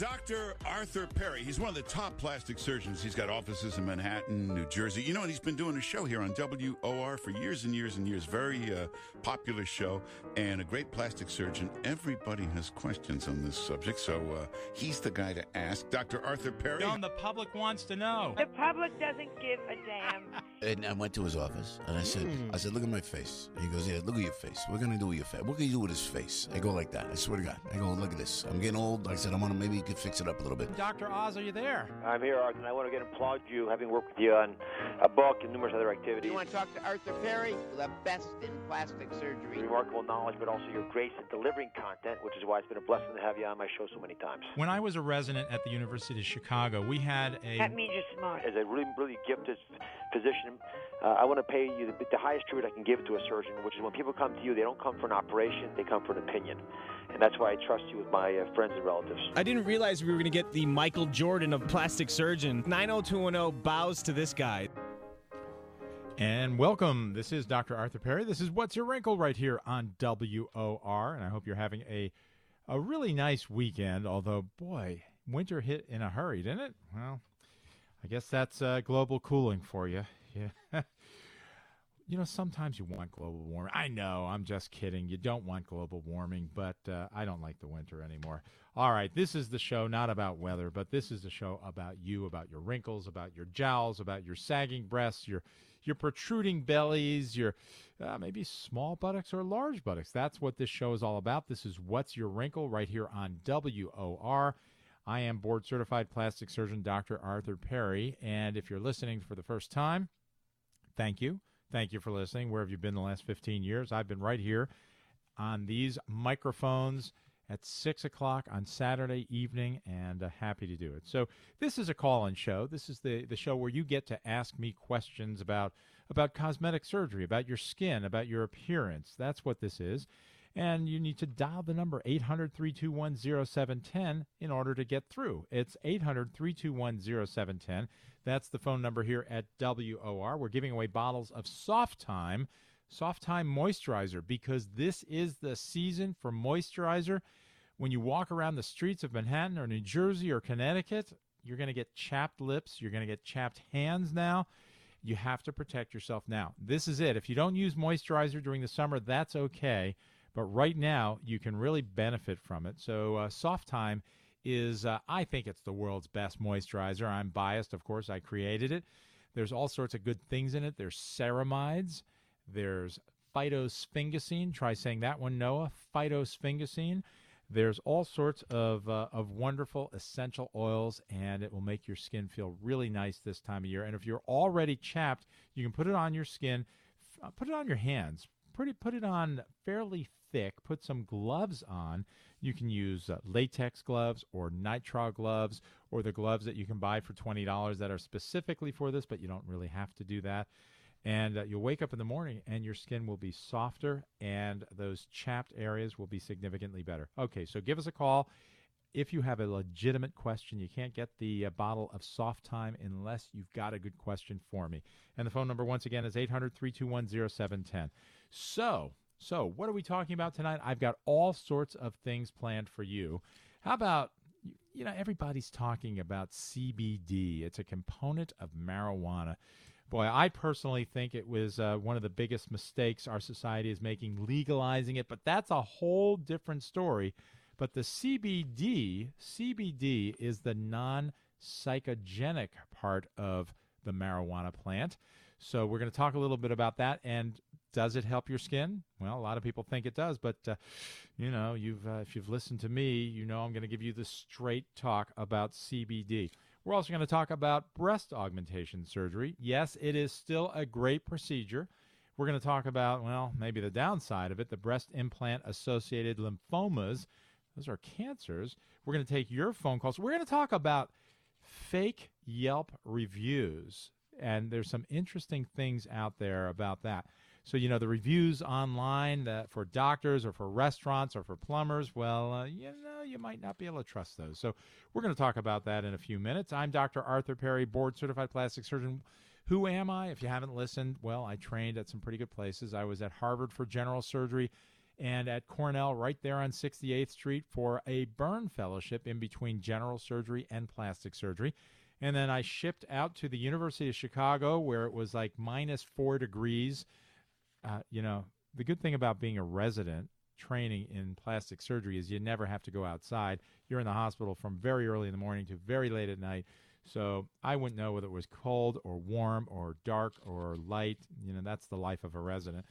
Dr. Arthur Perry. He's one of the top plastic surgeons. He's got offices in Manhattan, New Jersey. You know, and he's been doing a show here on WOR for years and years and years. Very uh, popular show and a great plastic surgeon. Everybody has questions on this subject, so uh, he's the guy to ask. Dr. Arthur Perry. John, the public wants to know. The public doesn't give a damn. And I went to his office and I said, Hmm. I said, look at my face. And he goes, yeah, look at your face. What are gonna do with your face? What can you do with his face? I go like that. I swear to God. I go, look at this. I'm getting old. I said, I want to maybe you could fix it up a little bit. Dr. Oz, are you there? I'm here, Art, and I want to again applaud you, having worked with you on a book and numerous other activities. You want to talk to Arthur Perry, the best in plastic surgery. remarkable knowledge, but also your grace in delivering content, which is why it's been a blessing to have you on my show so many times. When I was a resident at the University of Chicago, we had a That means you're smart. As a really, really gifted physician, uh, I want to pay you the, the highest tribute I can give to a surgeon, which is when people come to you, they don't come for an operation, they come for an opinion. And that's why I trust you with my uh, friends and relatives. I didn't realize we were going to get the Michael Jordan of plastic surgeon. 90210 bows to this guy. And welcome. This is Dr. Arthur Perry. This is What's Your Wrinkle right here on WOR. And I hope you're having a, a really nice weekend. Although, boy, winter hit in a hurry, didn't it? Well, I guess that's uh, global cooling for you. Yeah. You know, sometimes you want global warming. I know, I'm just kidding. You don't want global warming, but uh, I don't like the winter anymore. All right, this is the show not about weather, but this is the show about you, about your wrinkles, about your jowls, about your sagging breasts, your your protruding bellies, your uh, maybe small buttocks or large buttocks. That's what this show is all about. This is What's Your Wrinkle right here on WOR. I am board certified plastic surgeon Dr. Arthur Perry. And if you're listening for the first time, thank you. Thank you for listening. Where have you been the last 15 years? I've been right here on these microphones at 6 o'clock on Saturday evening and uh, happy to do it. So, this is a call in show. This is the, the show where you get to ask me questions about, about cosmetic surgery, about your skin, about your appearance. That's what this is. And you need to dial the number 800 321 0710 in order to get through. It's 800 321 0710. That's the phone number here at WOR. We're giving away bottles of Soft Time, Soft Time Moisturizer, because this is the season for moisturizer. When you walk around the streets of Manhattan or New Jersey or Connecticut, you're going to get chapped lips, you're going to get chapped hands now. You have to protect yourself now. This is it. If you don't use moisturizer during the summer, that's okay. But right now, you can really benefit from it. So, uh, Soft Time is, uh, I think it's the world's best moisturizer. I'm biased, of course, I created it. There's all sorts of good things in it. There's ceramides, there's phytosphingosine. Try saying that one, Noah. Phytosphingosine. There's all sorts of, uh, of wonderful essential oils, and it will make your skin feel really nice this time of year. And if you're already chapped, you can put it on your skin, uh, put it on your hands, pretty, put it on fairly thick, put some gloves on. You can use uh, latex gloves or nitrile gloves or the gloves that you can buy for $20 that are specifically for this, but you don't really have to do that. And uh, you'll wake up in the morning and your skin will be softer and those chapped areas will be significantly better. Okay, so give us a call if you have a legitimate question. You can't get the uh, bottle of soft time unless you've got a good question for me. And the phone number, once again, is 800 321 0710. So, so what are we talking about tonight? I've got all sorts of things planned for you. How about you know, everybody's talking about CBD. It's a component of marijuana. Boy, I personally think it was uh, one of the biggest mistakes our society is making legalizing it, but that's a whole different story. But the CBD, CBD is the non psychogenic part of the marijuana plant. So we're going to talk a little bit about that. And does it help your skin? Well, a lot of people think it does, but uh, you know, you've uh, if you've listened to me, you know I'm going to give you the straight talk about CBD. We're also going to talk about breast augmentation surgery. Yes, it is still a great procedure. We're going to talk about, well, maybe the downside of it, the breast implant associated lymphomas. Those are cancers. We're going to take your phone calls. We're going to talk about fake Yelp reviews. And there's some interesting things out there about that. So, you know, the reviews online that for doctors or for restaurants or for plumbers, well, uh, you know, you might not be able to trust those. So, we're going to talk about that in a few minutes. I'm Dr. Arthur Perry, board certified plastic surgeon. Who am I? If you haven't listened, well, I trained at some pretty good places. I was at Harvard for general surgery and at Cornell, right there on 68th Street, for a burn fellowship in between general surgery and plastic surgery. And then I shipped out to the University of Chicago, where it was like minus four degrees. Uh, you know, the good thing about being a resident training in plastic surgery is you never have to go outside. You're in the hospital from very early in the morning to very late at night. So I wouldn't know whether it was cold or warm or dark or light. You know, that's the life of a resident.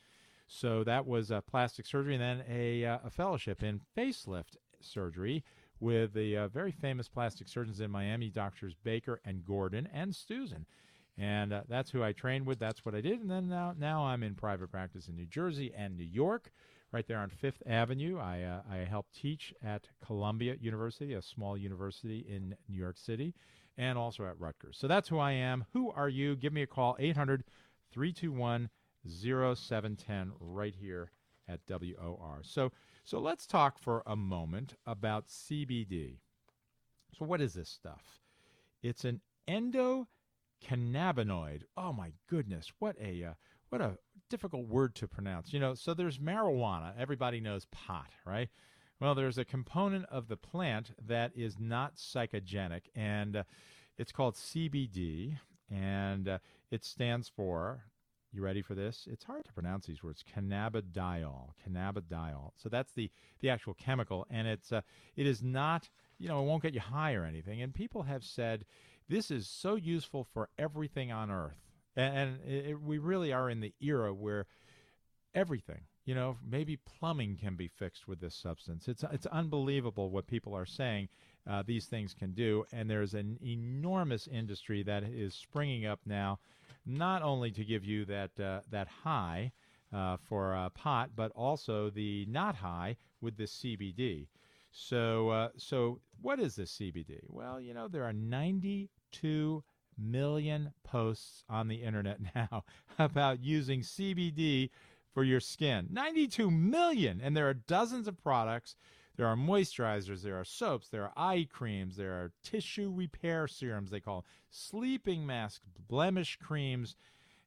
So that was uh, plastic surgery and then a, uh, a fellowship in facelift surgery with the uh, very famous plastic surgeons in Miami, doctors Baker and Gordon and Stuzin. And uh, that's who I trained with. That's what I did. And then now, now I'm in private practice in New Jersey and New York, right there on Fifth Avenue. I, uh, I help teach at Columbia University, a small university in New York City, and also at Rutgers. So that's who I am. Who are you? Give me a call, 800 321 0710, right here at WOR. So, so let's talk for a moment about CBD. So, what is this stuff? It's an endocannabinoid. Oh my goodness, what a uh, what a difficult word to pronounce. You know, so there's marijuana. Everybody knows pot, right? Well, there's a component of the plant that is not psychogenic, and uh, it's called CBD, and uh, it stands for. You ready for this? It's hard to pronounce these words. Cannabidiol. Cannabidiol. So that's the the actual chemical, and it's uh, it is not. You know, it won't get you high or anything. And people have said this is so useful for everything on Earth, and, and it, we really are in the era where everything you know maybe plumbing can be fixed with this substance. It's it's unbelievable what people are saying uh, these things can do. And there's an enormous industry that is springing up now not only to give you that uh, that high uh, for uh, pot but also the not high with the CBD so uh, so what is this CBD well you know there are 92 million posts on the internet now about using CBD for your skin. 92 million. And there are dozens of products. There are moisturizers, there are soaps, there are eye creams, there are tissue repair serums, they call them, sleeping masks, blemish creams,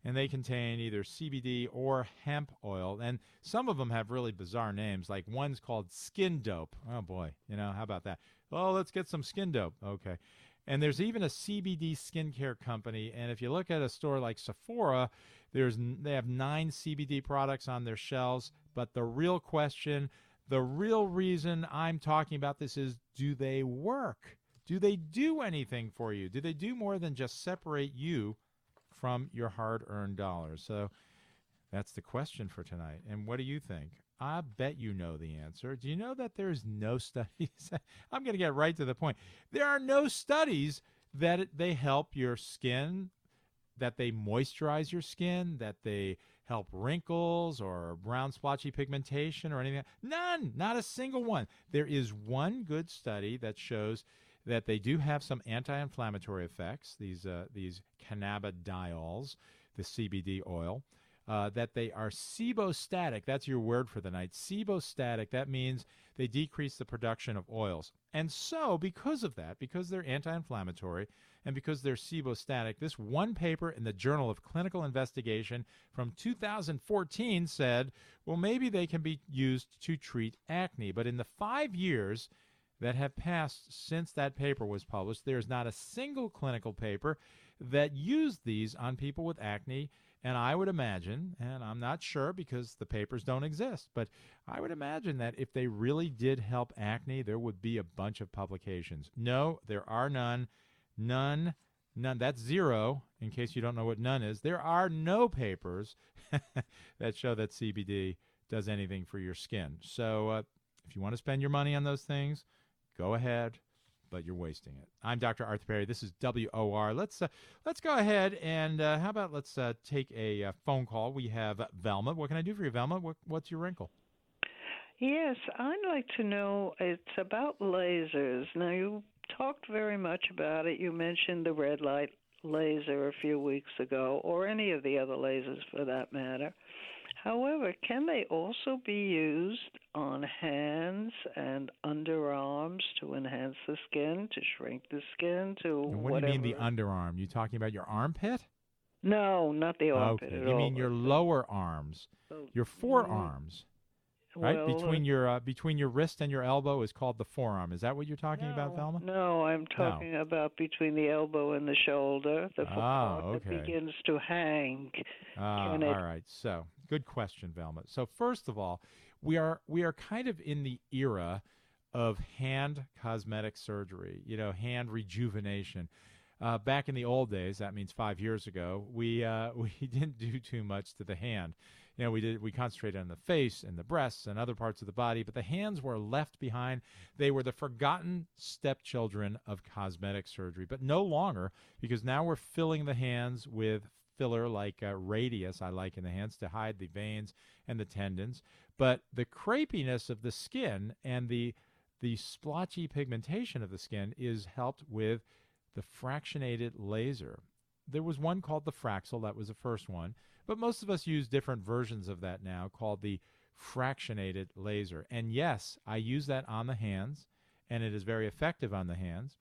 and they contain either CBD or hemp oil. And some of them have really bizarre names, like one's called Skin Dope. Oh boy, you know, how about that? Oh, let's get some Skin Dope. Okay. And there's even a CBD skincare company. And if you look at a store like Sephora, there's they have nine CBD products on their shelves. But the real question, the real reason I'm talking about this is do they work? Do they do anything for you? Do they do more than just separate you from your hard earned dollars? So that's the question for tonight. And what do you think? I bet you know the answer. Do you know that there's no studies? I'm going to get right to the point. There are no studies that they help your skin, that they moisturize your skin, that they help wrinkles or brown splotchy pigmentation or anything. None, not a single one. There is one good study that shows that they do have some anti-inflammatory effects. These uh, these cannabidiols, the CBD oil. Uh, that they are sebostatic. That's your word for the night. Sebostatic. That means they decrease the production of oils. And so, because of that, because they're anti inflammatory and because they're sebostatic, this one paper in the Journal of Clinical Investigation from 2014 said, well, maybe they can be used to treat acne. But in the five years that have passed since that paper was published, there's not a single clinical paper that used these on people with acne and I would imagine, and I'm not sure because the papers don't exist, but I would imagine that if they really did help acne, there would be a bunch of publications. No, there are none. None. None. That's zero, in case you don't know what none is. There are no papers that show that CBD does anything for your skin. So uh, if you want to spend your money on those things, go ahead but you're wasting it. I'm Dr. Arthur Perry. This is WOR. Let's uh, let's go ahead and uh, how about let's uh, take a uh, phone call. We have Velma. What can I do for you, Velma? What, what's your wrinkle? Yes, I'd like to know. It's about lasers. Now you talked very much about it. You mentioned the red light laser a few weeks ago, or any of the other lasers for that matter. However, can they also be used on hands and underarms to enhance the skin, to shrink the skin, to and what whatever? do you mean the underarm? You talking about your armpit? No, not the armpit okay, at you all. mean your lower arms, So- your forearms. right? Well, between uh, your uh, between your wrist and your elbow is called the forearm. Is that what you're talking about, Velma? No, I'm talking about between the elbow and the shoulder, the part okay. that begins to hang. It- all right. So, good question, Velma. So, first of all, we are we are kind of in the era of hand cosmetic surgery. You know, hand rejuvenation. Uh, back in the old days, that means five years ago, we uh, we didn't do too much to the hand. You know, we did we concentrated on the face and the breasts and other parts of the body, but the hands were left behind. They were the forgotten stepchildren of cosmetic surgery, but no longer because now we're filling the hands with filler like uh, Radiesse I like in the hands to hide the veins and the tendons. But the crepiness of the skin and the the splotchy pigmentation of the skin is helped with the fractionated laser. There was one called the Fraxel, that was the first one, but most of us use different versions of that now called the fractionated laser. And yes, I use that on the hands, and it is very effective on the hands.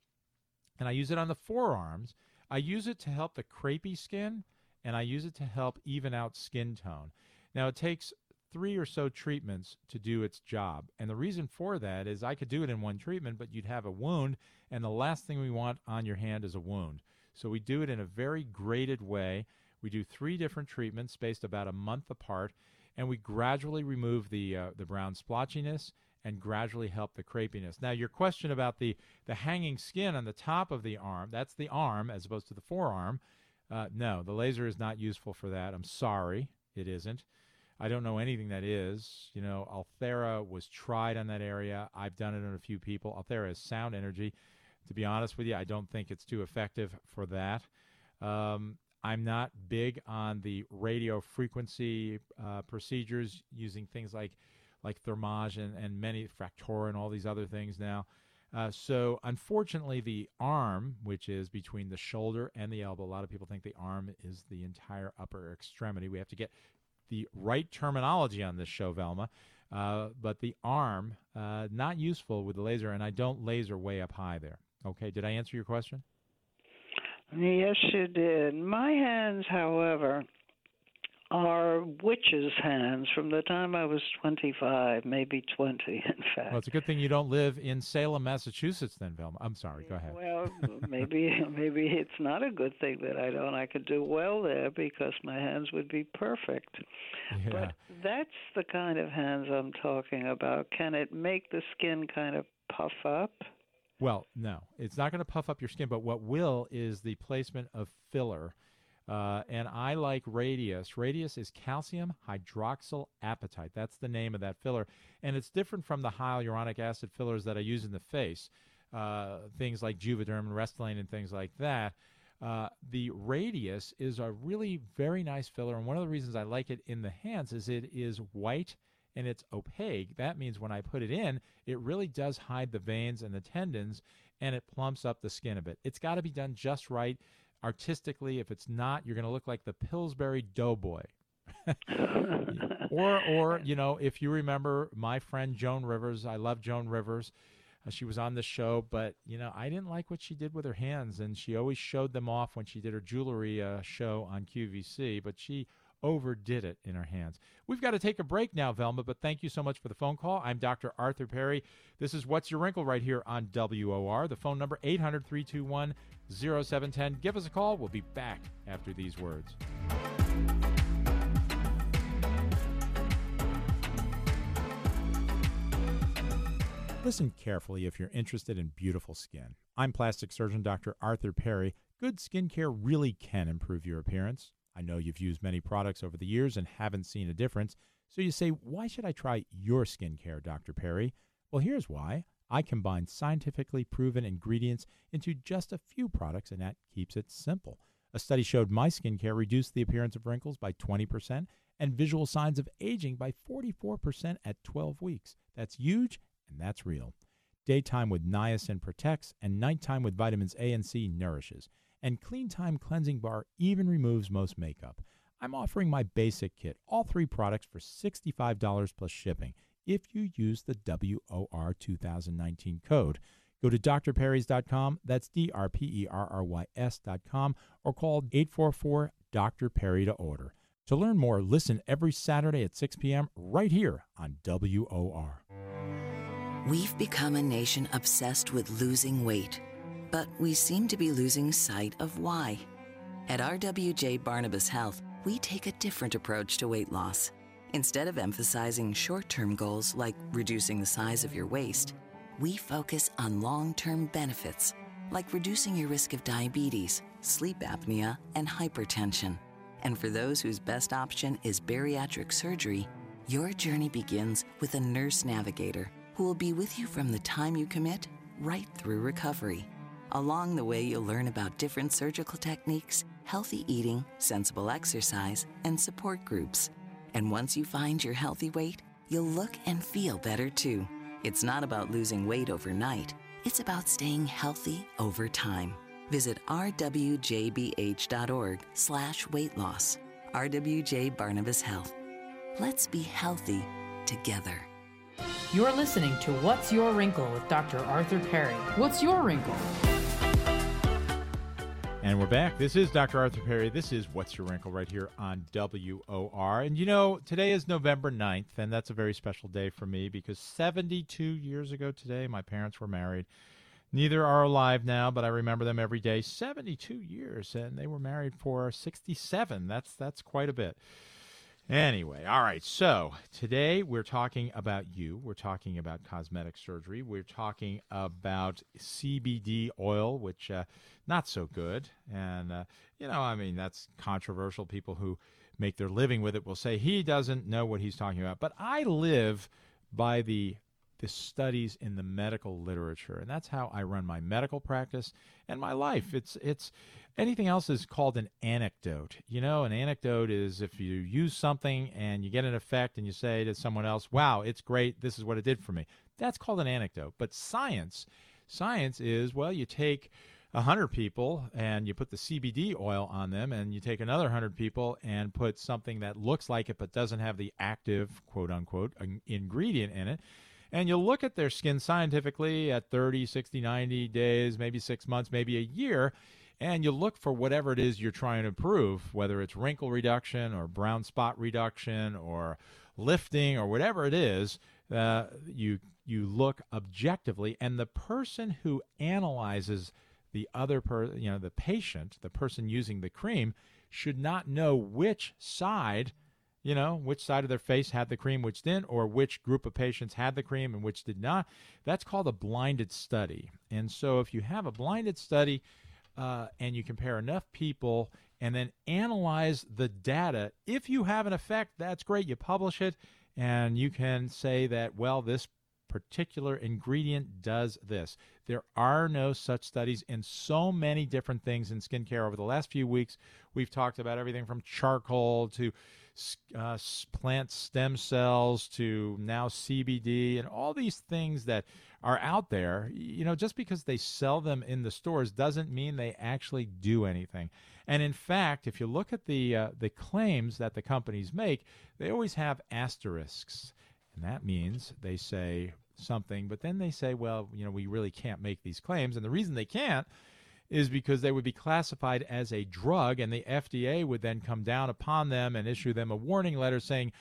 And I use it on the forearms. I use it to help the crepey skin, and I use it to help even out skin tone. Now, it takes three or so treatments to do its job. And the reason for that is I could do it in one treatment, but you'd have a wound, and the last thing we want on your hand is a wound. So we do it in a very graded way. We do three different treatments spaced about a month apart, and we gradually remove the uh, the brown splotchiness and gradually help the crepiness. Now, your question about the the hanging skin on the top of the arm, that's the arm as opposed to the forearm. Uh, no, the laser is not useful for that. I'm sorry, it isn't. I don't know anything that is. You know, Ulthera was tried on that area. I've done it on a few people. Ulthera is sound energy. To be honest with you, I don't think it's too effective for that. Um, I'm not big on the radio frequency uh, procedures using things like like Thermage and, and many Fractora and all these other things now. Uh, so unfortunately, the arm, which is between the shoulder and the elbow, a lot of people think the arm is the entire upper extremity. We have to get the right terminology on this show, Velma. Uh, but the arm, uh, not useful with the laser, and I don't laser way up high there. Okay, did I answer your question? Yes, you did. My hands, however, are witches' hands from the time I was 25, maybe 20, in fact. Well, it's a good thing you don't live in Salem, Massachusetts, then, Velma. I'm sorry. Go ahead. Well, maybe maybe it's not a good thing that I don't. I could do well there because my hands would be perfect. Yeah. But that's the kind of hands I'm talking about. Can it make the skin kind of puff up? Well, no, it's not going to puff up your skin, but what will is the placement of filler. Uh, and I like Radiesse. Radiesse is calcium hydroxyl apatite. That's the name of that filler. And it's different from the hyaluronic acid fillers that I use in the face, uh, things like Juvederm and Restylane and things like that. Uh, the Radiesse is a really very nice filler. And one of the reasons I like it in the hands is it is white and it's opaque. That means when I put it in, it really does hide the veins and the tendons and it plumps up the skin a bit. It's got to be done just right artistically. If it's not, you're going to look like the Pillsbury Doughboy. or, or you know, if you remember my friend Joan Rivers, I love Joan Rivers. Uh, she was on the show, but you know, I didn't like what she did with her hands, and she always showed them off when she did her jewelry uh, show on QVC. But she overdid it in our hands. We've got to take a break now, Velma, but thank you so much for the phone call. I'm Dr. Arthur Perry. This is What's Your Wrinkle right here on WOR. The phone number 800 321 0710. Give us a call. We'll be back after these words. Listen carefully if you're interested in beautiful skin. I'm plastic surgeon Dr. Arthur Perry. Good skincare really can improve your appearance. I know you've used many products over the years and haven't seen a difference. So you say, why should I try your skincare, Dr. Perry? Well, here's why. I combine scientifically proven ingredients into just a few products, and that keeps it simple. A study showed my skincare reduced the appearance of wrinkles by 20% and visual signs of aging by 44% at 12 weeks. That's huge, and that's real. Daytime with niacin protects, and nighttime with vitamins A and C nourishes and Clean Time Cleansing Bar even removes most makeup. I'm offering my basic kit, all three products for $65 plus shipping if you use the WOR 2019 code. Go to drperrys.com, that's D R P E R R Y S.com, or call 844 Dr. Perry to order. To learn more, listen every Saturday at 6 p.m. right here on WOR. We've become a nation obsessed with losing weight, but we seem to be losing sight of why. At RWJ Barnabas Health, we take a different approach to weight loss. Instead of emphasizing short term goals like reducing the size of your waist, we focus on long term benefits like reducing your risk of diabetes, sleep apnea, and hypertension. And for those whose best option is bariatric surgery, your journey begins with a nurse navigator who will be with you from the time you commit right through recovery. Along the way, you'll learn about different surgical techniques, healthy eating, sensible exercise, and support groups. And once you find your healthy weight, you'll look and feel better too. It's not about losing weight overnight, it's about staying healthy over time. Visit rwjbh.org slash weight loss. RWJ Barnabas Health. Let's be healthy together. You're listening to What's Your Wrinkle with Dr. Arthur Perry. What's your wrinkle? And we're back. This is Dr. Arthur Perry. This is What's Your Wrinkle right here on WOR. And you know, today is November 9th, and that's a very special day for me because 72 years ago today, my parents were married. Neither are alive now, but I remember them every day. 72 years, and they were married for 67. That's that's quite a bit. Anyway, all right. So today we're talking about you. We're talking about cosmetic surgery. We're talking about CBD oil, which uh, not so good. And uh, you know, I mean, that's controversial. People who make their living with it will say he doesn't know what he's talking about. But I live by the the studies in the medical literature, and that's how I run my medical practice and my life. It's it's anything else is called an anecdote. You know, an anecdote is if you use something and you get an effect and you say to someone else, "Wow, it's great. This is what it did for me." That's called an anecdote. But science, science is well, you take 100 people and you put the CBD oil on them and you take another 100 people and put something that looks like it but doesn't have the active quote unquote ingredient in it and you look at their skin scientifically at 30, 60, 90 days, maybe six months, maybe a year, and you look for whatever it is you're trying to improve, whether it's wrinkle reduction or brown spot reduction or lifting or whatever it is. Uh, you you look objectively, and the person who analyzes the other per you know the patient, the person using the cream, should not know which side you know, which side of their face had the cream, which didn't, or which group of patients had the cream and which did not. That's called a blinded study. And so if you have a blinded study uh, and you compare enough people and then analyze the data, if you have an effect, that's great. You publish it and you can say that, well, this particular ingredient does this. There are no such studies in so many different things in skincare. Over the last few weeks, we've talked about everything from charcoal to uh, plant stem cells to now CBD and all these things that are out there, you know, just because they sell them in the stores doesn't mean they actually do anything. And in fact, if you look at the uh, the claims that the companies make, they always have asterisks, and that means they say something, but then they say, well, you know, we really can't make these claims, and the reason they can't is because they would be classified as a drug, and the FDA would then come down upon them and issue them a warning letter saying,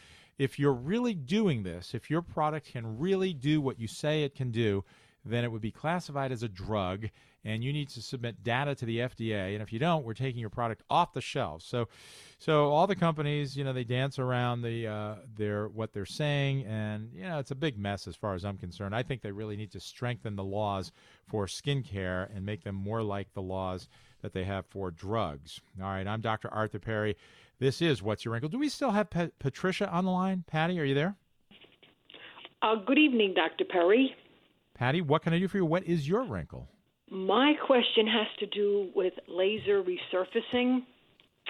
if you're really doing this, if your product can really do what you say it can do, then it would be classified as a drug and you need to submit data to the FDA and if you don't we're taking your product off the shelves. So so all the companies you know they dance around the uh, their what they're saying and you know it's a big mess as far as I'm concerned. I think they really need to strengthen the laws for skincare and make them more like the laws that they have for drugs. All right I'm Dr. Arthur Perry this is what's your wrinkle do we still have Pat- Patricia on the line Patty are you there uh, good evening Dr. Perry Patty, what can I do for you? What is your wrinkle? My question has to do with laser resurfacing.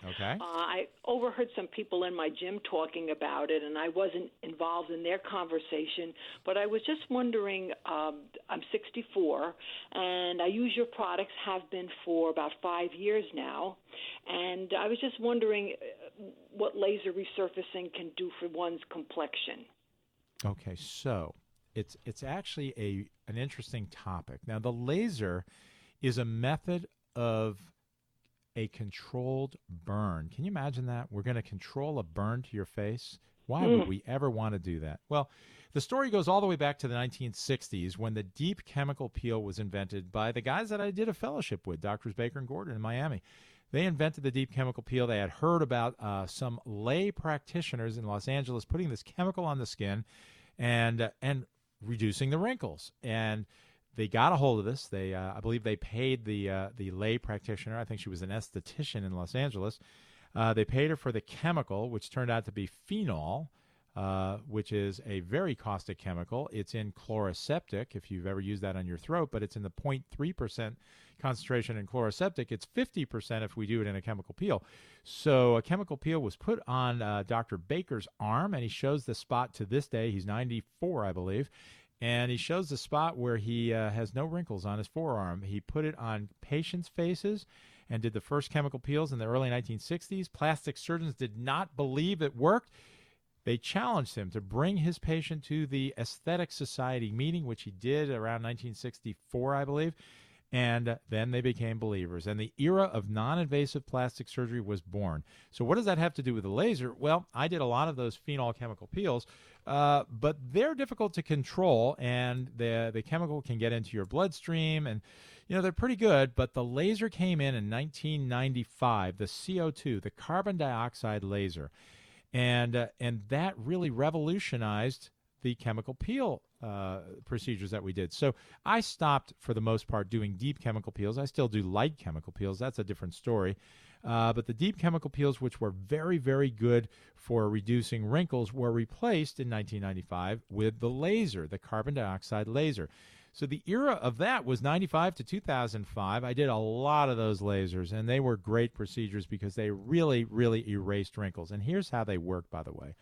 Okay. Uh, I overheard some people in my gym talking about it, and I wasn't involved in their conversation. But I was just wondering um, I'm 64, and I use your products, have been for about five years now. And I was just wondering what laser resurfacing can do for one's complexion. Okay, so it's it's actually a an interesting topic. Now, the laser is a method of a controlled burn. Can you imagine that? We're going to control a burn to your face. Why would Mm. we ever want to do that? Well, the story goes all the way back to the 1960s when the deep chemical peel was invented by the guys that I did a fellowship with, Doctors Baker and Gordon in Miami. They invented the deep chemical peel. They had heard about uh, some lay practitioners in Los Angeles putting this chemical on the skin and uh, and reducing the wrinkles. And they got a hold of this. They, uh, I believe, they paid the uh, the lay practitioner. I think she was an esthetician in Los Angeles. Uh, they paid her for the chemical, which turned out to be phenol, uh, which is a very caustic chemical. It's in Chloraseptic, if you've ever used that on your throat, but it's in the 0.3% concentration in Chloraseptic. It's 50% if we do it in a chemical peel. So a chemical peel was put on uh, Dr. Baker's arm, and he shows the spot to this day. He's 94, I believe. And he shows the spot where he uh, has no wrinkles on his forearm. He put it on patients' faces and did the first chemical peels in the early 1960s. Plastic surgeons did not believe it worked. They challenged him to bring his patient to the Aesthetic Society meeting, which he did around 1964, I believe. And then they became believers. And the era of non invasive plastic surgery was born. So, what does that have to do with the laser? Well, I did a lot of those phenol chemical peels, uh, but they're difficult to control, and the, the chemical can get into your bloodstream. And, you know, they're pretty good, but the laser came in in 1995, the CO2, the carbon dioxide laser and uh, and that really revolutionized the chemical peel uh, procedures that we did. So I stopped for the most part doing deep chemical peels. I still do light chemical peels. That's a different story. Uh, but the deep chemical peels, which were very, very good for reducing wrinkles, were replaced in 1995 with the laser, the carbon dioxide laser. So the era of that was 95 to 2005. I did a lot of those lasers, and they were great procedures because they really, really erased wrinkles. And here's how they work, by the way.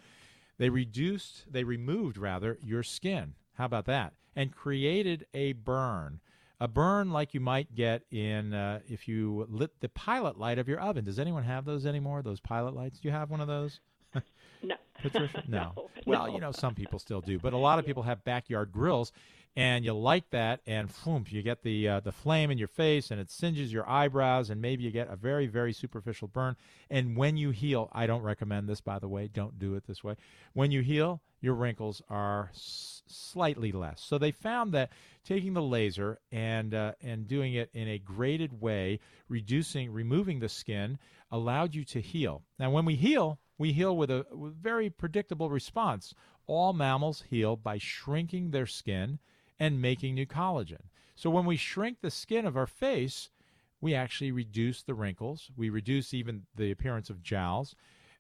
They reduced, they removed rather, your skin. How about that? And created a burn. A burn like you might get in uh, if you lit the pilot light of your oven. Does anyone have those anymore? Those pilot lights? Do you have one of those? No. Patricia? No. No, Well, you know, some people still do, but a lot of people have backyard grills, and you light that, and boom, you get the uh, the flame in your face, and it singes your eyebrows, and maybe you get a very very superficial burn. And when you heal, I don't recommend this, by the way. Don't do it this way. When you heal, your wrinkles are s- slightly less. So they found that taking the laser and uh, and doing it in a graded way, reducing, removing the skin, allowed you to heal. Now, when we heal, we heal with a with very predictable response. All mammals heal by shrinking their skin and making new collagen. So when we shrink the skin of our face, we actually reduce the wrinkles. We reduce even the appearance of jowls.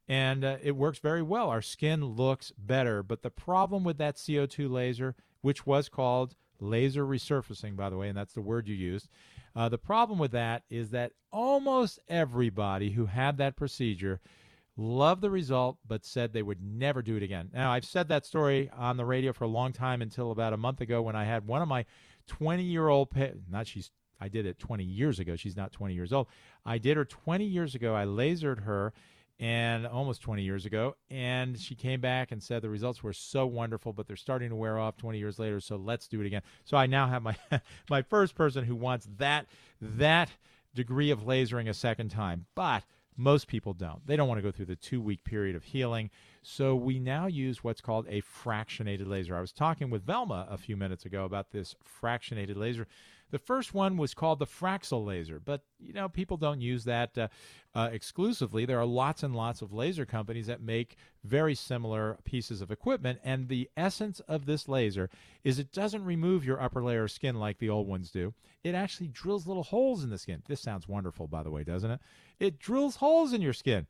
And uh, it works very well. Our skin looks better. But the problem with that CO2 laser, which was called laser resurfacing, by the way, and that's the word you used, uh, the problem with that is that almost everybody who had that procedure loved the result but said they would never do it again. Now, I've said that story on the radio for a long time until about a month ago when I had one of my 20 year old, pa- not she's, I did it 20 years ago. She's not 20 years old. I did her 20 years ago. I lasered her and almost 20 years ago and she came back and said the results were so wonderful but they're starting to wear off 20 years later so let's do it again so i now have my my first person who wants that that degree of lasering a second time but most people don't. They don't want to go through the two week period of healing. So we now use what's called a fractionated laser. I was talking with velma a few minutes ago about this fractionated laser the first one was called the Fraxel laser, but you know people don't use that uh, uh, exclusively. There are lots and lots of laser companies that make very similar pieces of equipment, and the essence of this laser is it doesn't remove your upper layer of skin like the old ones do. It actually drills little holes in the skin. This sounds wonderful, by the way, doesn't it? It drills holes in your skin.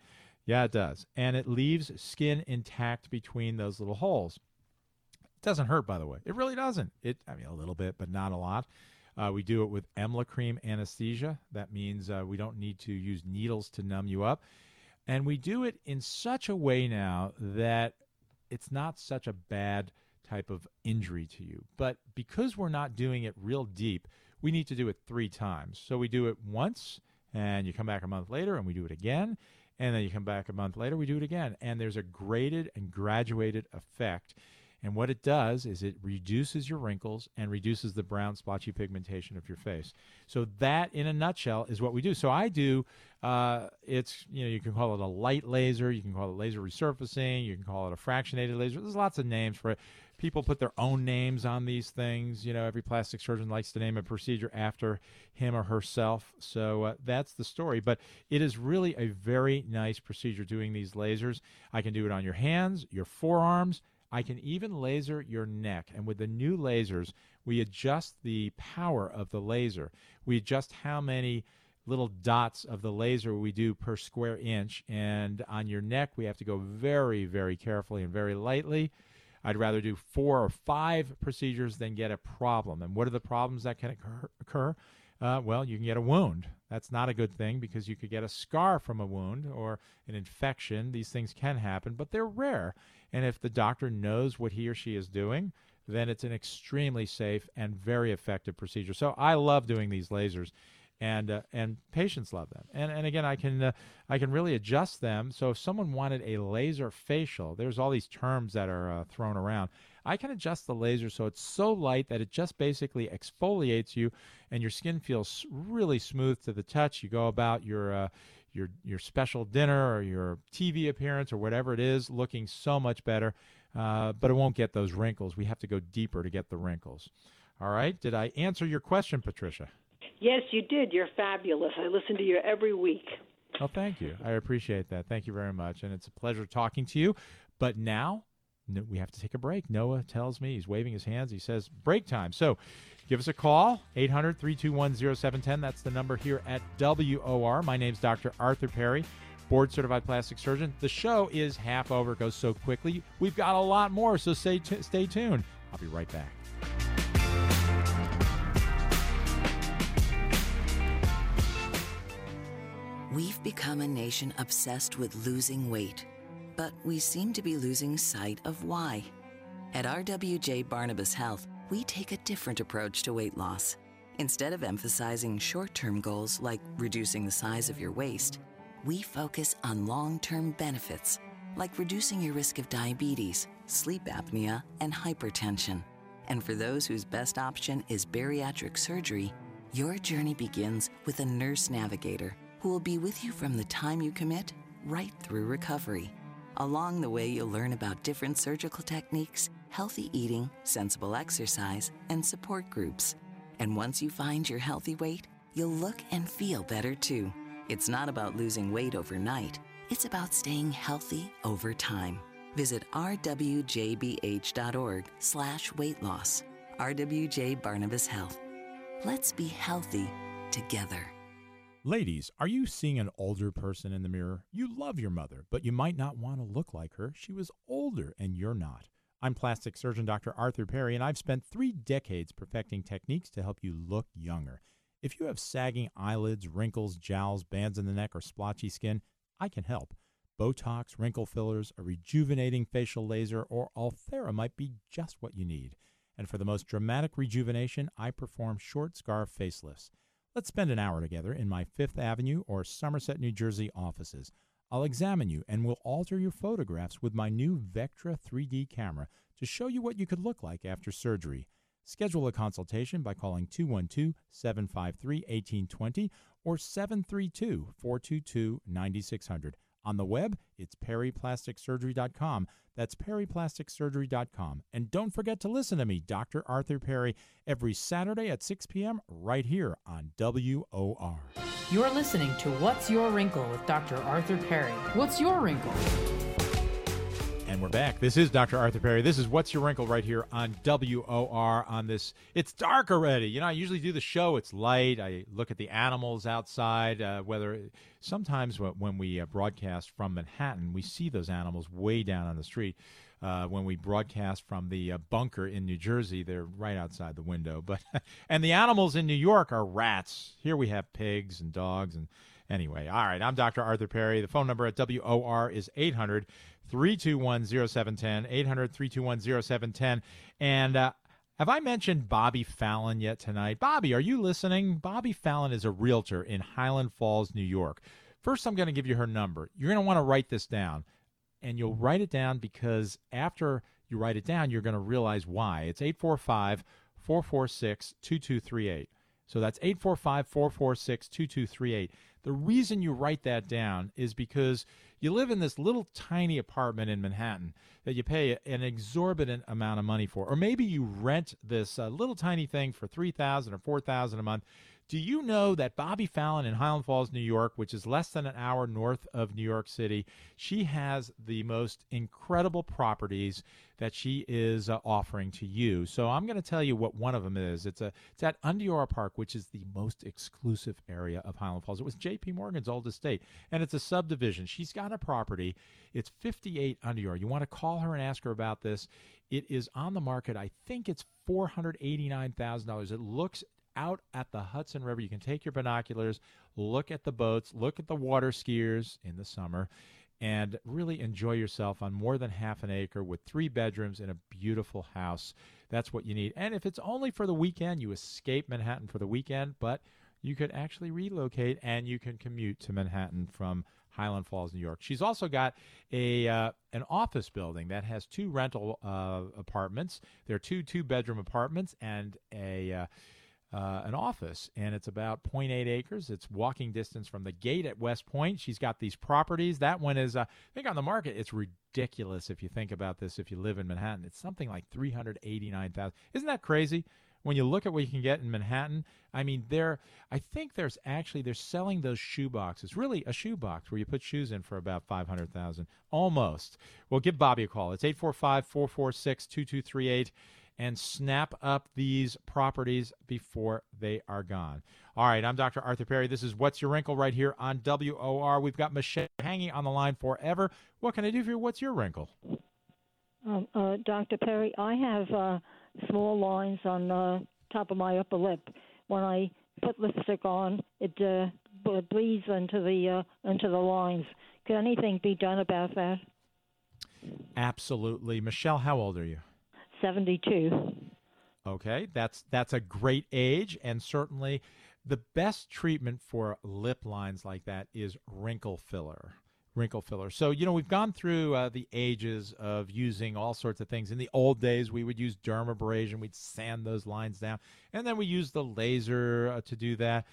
Yeah, it does, and it leaves skin intact between those little holes. It doesn't hurt, by the way. It really doesn't. It, I mean, a little bit, but not a lot. Uh, we do it with EMLA cream anesthesia. That means uh, we don't need to use needles to numb you up. And we do it in such a way now that it's not such a bad type of injury to you. But because we're not doing it real deep, we need to do it three times. So we do it once, and you come back a month later, and we do it again. And then you come back a month later, we do it again. And there's a graded and graduated effect. And what it does is it reduces your wrinkles and reduces the brown splotchy pigmentation of your face. So that, in a nutshell, is what we do. So I do. Uh, it's you know you can call it a light laser, you can call it laser resurfacing, you can call it a fractionated laser. There's lots of names for it. People put their own names on these things. You know, every plastic surgeon likes to name a procedure after him or herself. So uh, that's the story. But it is really a very nice procedure doing these lasers. I can do it on your hands, your forearms I can even laser your neck. And with the new lasers, we adjust the power of the laser. We adjust how many little dots of the laser we do per square inch. And on your neck, we have to go very, very carefully and very lightly. I'd rather do four or five procedures than get a problem. And what are the problems that can occur? Uh, well, you can get a wound. That's not a good thing because you could get a scar from a wound or an infection. These things can happen, but they're rare. And if the doctor knows what he or she is doing, then it's an extremely safe and very effective procedure. So I love doing these lasers, and uh, and patients love them. And and again, I can uh, I can really adjust them. So if someone wanted a laser facial, there's all these terms that are uh, thrown around. I can adjust the laser so it's so light that it just basically exfoliates you, and your skin feels really smooth to the touch. You go about your uh, your your special dinner or your TV appearance or whatever it is looking so much better, uh, but it won't get those wrinkles. We have to go deeper to get the wrinkles. All right. Did I answer your question, Patricia? Yes, you did. You're fabulous. I listen to you every week. Oh, thank you. I appreciate that. Thank you very much. And it's a pleasure talking to you. But now we have to take a break. Noah tells me he's waving his hands. He says break time. So give us a call 800 321 0710. That's the number here at WOR. My name's Dr. Arthur Perry, board certified plastic surgeon. The show is half over, it goes so quickly. We've got a lot more, so stay, t- stay tuned. I'll be right back. We've become a nation obsessed with losing weight but we seem to be losing sight of why. At RWJ Barnabas Health, we take a different approach to weight loss. Instead of emphasizing short term goals like reducing the size of your waist, we focus on long term benefits like reducing your risk of diabetes, sleep apnea, and hypertension. And for those whose best option is bariatric surgery, your journey begins with a nurse navigator who will be with you from the time you commit right through recovery. Along the way, you'll learn about different surgical techniques, healthy eating, sensible exercise, and support groups. And once you find your healthy weight, you'll look and feel better too. It's not about losing weight overnight, it's about staying healthy over time. Visit rwjbh.org slash weight loss. RWJ Barnabas Health. Let's be healthy together. Ladies, are you seeing an older person in the mirror? You love your mother, but you might not want to look like her. She was older and you're not. I'm plastic surgeon Dr. Arthur Perry, and I've spent three decades perfecting techniques to help you look younger. If you have sagging eyelids, wrinkles, jowls, bands in the neck, or splotchy skin, I can help. Botox, wrinkle fillers, a rejuvenating facial laser, or Ulthera might be just what you need. And for the most dramatic rejuvenation, I perform short scar facelifts. Let's spend an hour together in my Fifth Avenue or Somerset, New Jersey offices. I'll examine you and will alter your photographs with my new Vectra 3D camera to show you what you could look like after surgery. Schedule a consultation by calling 212 753 1820 or 732 422 9600. On the web, it's perryplasticsurgery.com. That's perryplasticsurgery.com. And don't forget to listen to me, Dr. Arthur Perry, every Saturday at 6 p.m. right here on WOR. You're listening to What's Your Wrinkle with Dr. Arthur Perry. What's your wrinkle? And we're back. This is Dr. Arthur Perry. This is What's Your Wrinkle right here on WOR on this. It's dark already. You know, I usually do the show. It's light. I look at the animals outside. Uh, whether sometimes when we uh, broadcast from Manhattan, we see those animals way down on the street. Uh, when we broadcast from the uh, bunker in New Jersey, they're right outside the window. But and the animals in New York are rats. Here we have pigs and dogs and anyway. All right, I'm Dr. Arthur Perry. The phone number at WOR is 800 321 0710, 800 321 0710. And uh, have I mentioned Bobby Fallon yet tonight? Bobby, are you listening? Bobby Fallon is a realtor in Highland Falls, New York. First, I'm going to give you her number. You're going to want to write this down. And you'll write it down because after you write it down, you're going to realize why. It's 845 446 2238. So that's 845 446 2238. The reason you write that down is because you live in this little tiny apartment in Manhattan that you pay an exorbitant amount of money for, or maybe you rent this uh, little tiny thing for three thousand or four thousand a month. Do you know that Bobby Fallon in Highland Falls, New York, which is less than an hour north of New York City, she has the most incredible properties that she is uh, offering to you. So I'm going to tell you what one of them is. It's a it's at Ondiora Park, which is the most exclusive area of Highland Falls. It was J.P. Morgan's old estate, and it's a subdivision. She's got a property. It's 58 Ondiora. You want to call her and ask her about this. It is on the market. I think it's four hundred eighty nine thousand dollars. It looks out at the Hudson River. You can take your binoculars, look at the boats, look at the water skiers in the summer, and really enjoy yourself on more than half an acre with three bedrooms in a beautiful house. That's what you need. And if it's only for the weekend, you escape Manhattan for the weekend, but you could actually relocate and you can commute to Manhattan from Highland Falls, New York. She's also got a uh, an office building that has two rental uh, apartments. There are two two bedroom apartments and a uh, uh, an office, and it's about 0.8 acres. It's walking distance from the gate at West Point. She's got these properties. That one is, uh, I think, on the market. It's ridiculous if you think about this. If you live in Manhattan, it's something like 389,000. Isn't that crazy? When you look at what you can get in Manhattan, I mean, there. I think there's actually they're selling those shoe boxes. Really, a shoe box where you put shoes in for about five hundred thousand, almost. Well, give Bobby a call. It's 845-446-2238 and snap up these properties before they are gone. All right, I'm Dr. Arthur Perry. This is What's Your Wrinkle right here on WOR. We've got Michelle hanging on the line forever. What can I do for you? What's your wrinkle? Um, uh, Dr. Perry, I have uh, small lines on the top of my upper lip. When I put lipstick on, it, uh, bleeds into the uh, into the lines. Can anything be done about that? Absolutely. Michelle, how old are you? 72. Okay, that's that's a great age, and certainly the best treatment for lip lines like that is wrinkle filler. Wrinkle filler. So you know we've gone through uh, the ages of using all sorts of things. In the old days, we would use dermabrasion. We'd sand those lines down, and then we use the laser uh, to do that.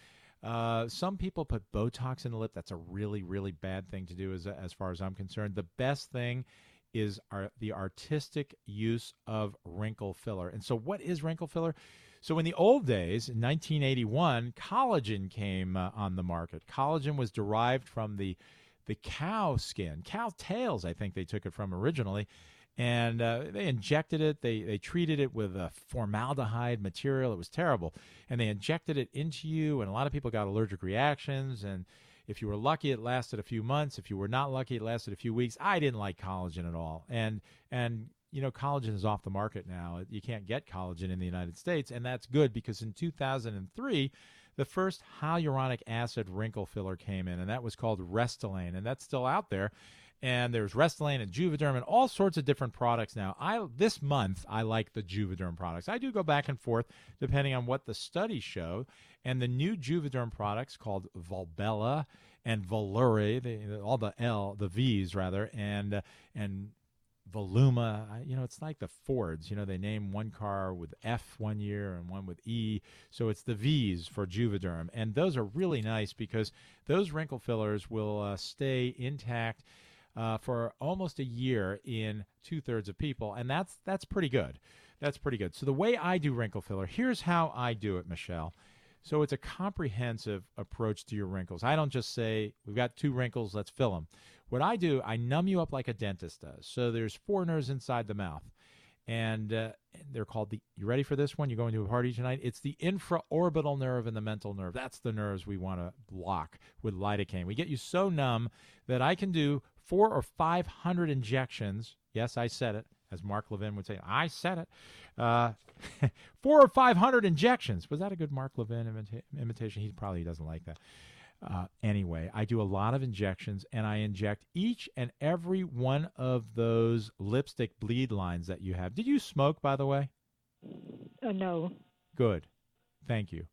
Uh, some people put Botox in the lip. That's a really, really bad thing to do, as as far as I'm concerned. The best thing is our, the artistic use of wrinkle filler. And so, what is wrinkle filler? So, in the old days, in 1981, collagen came uh, on the market. Collagen was derived from the the cow skin, cow tails. I think they took it from originally, and uh, they injected it. They they treated it with a formaldehyde material. It was terrible, and they injected it into you, and a lot of people got allergic reactions and if you were lucky, it lasted a few months. If you were not lucky, it lasted a few weeks. I didn't like collagen at all, and and you know collagen is off the market now. You can't get collagen in the United States, and that's good because in 2003 the first hyaluronic acid wrinkle filler came in, and that was called Restylane, and that's still out there. And there's Restylane and Juvederm and all sorts of different products now. I this month I like the Juvederm products. I do go back and forth depending on what the studies show. And the new Juvederm products called Volbella and Vollure, all the L, the V's rather, and and Voluma. You know, it's like the Fords. You know, they name one car with F one year and one with E. So it's the V's for Juvederm. And those are really nice because those wrinkle fillers will uh, stay intact uh, for almost a year in two thirds of people. And that's, that's pretty good. That's pretty good. So the way I do wrinkle filler, here's how I do it, Michelle. So it's a comprehensive approach to your wrinkles. I don't just say, we've got two wrinkles, let's fill them. What I do, I numb you up like a dentist does. So there's four nerves inside the mouth. And uh, they're called the, you ready for this one? You're going to a party tonight? It's the infraorbital nerve and the mental nerve. That's the nerves we want to block with lidocaine. We get you so numb that I can do four or 500 injections. Yes, I said it as Mark Levin would say, I said it. Uh, four or five hundred injections. Was that a good Mark Levin imita- imitation? He probably doesn't like that. Uh, anyway, I do a lot of injections, and I inject each and every one of those lipstick bleed lines that you have. Did you smoke, by the way? Uh, no. Good. Thank you.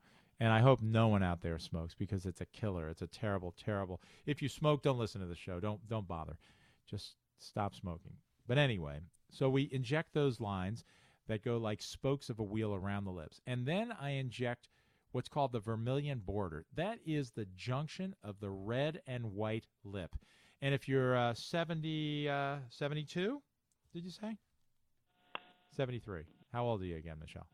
And I hope no one out there smokes because it's a killer. It's a terrible, terrible. If you smoke, don't listen to the show. Don't don't bother. Just stop smoking. But anyway, So we inject those lines that go like spokes of a wheel around the lips. And then I inject what's called the vermilion border. That is the junction of the red and white lip. And if you're uh, 70, uh, 72, did you say? 73. How old are you again, Michelle?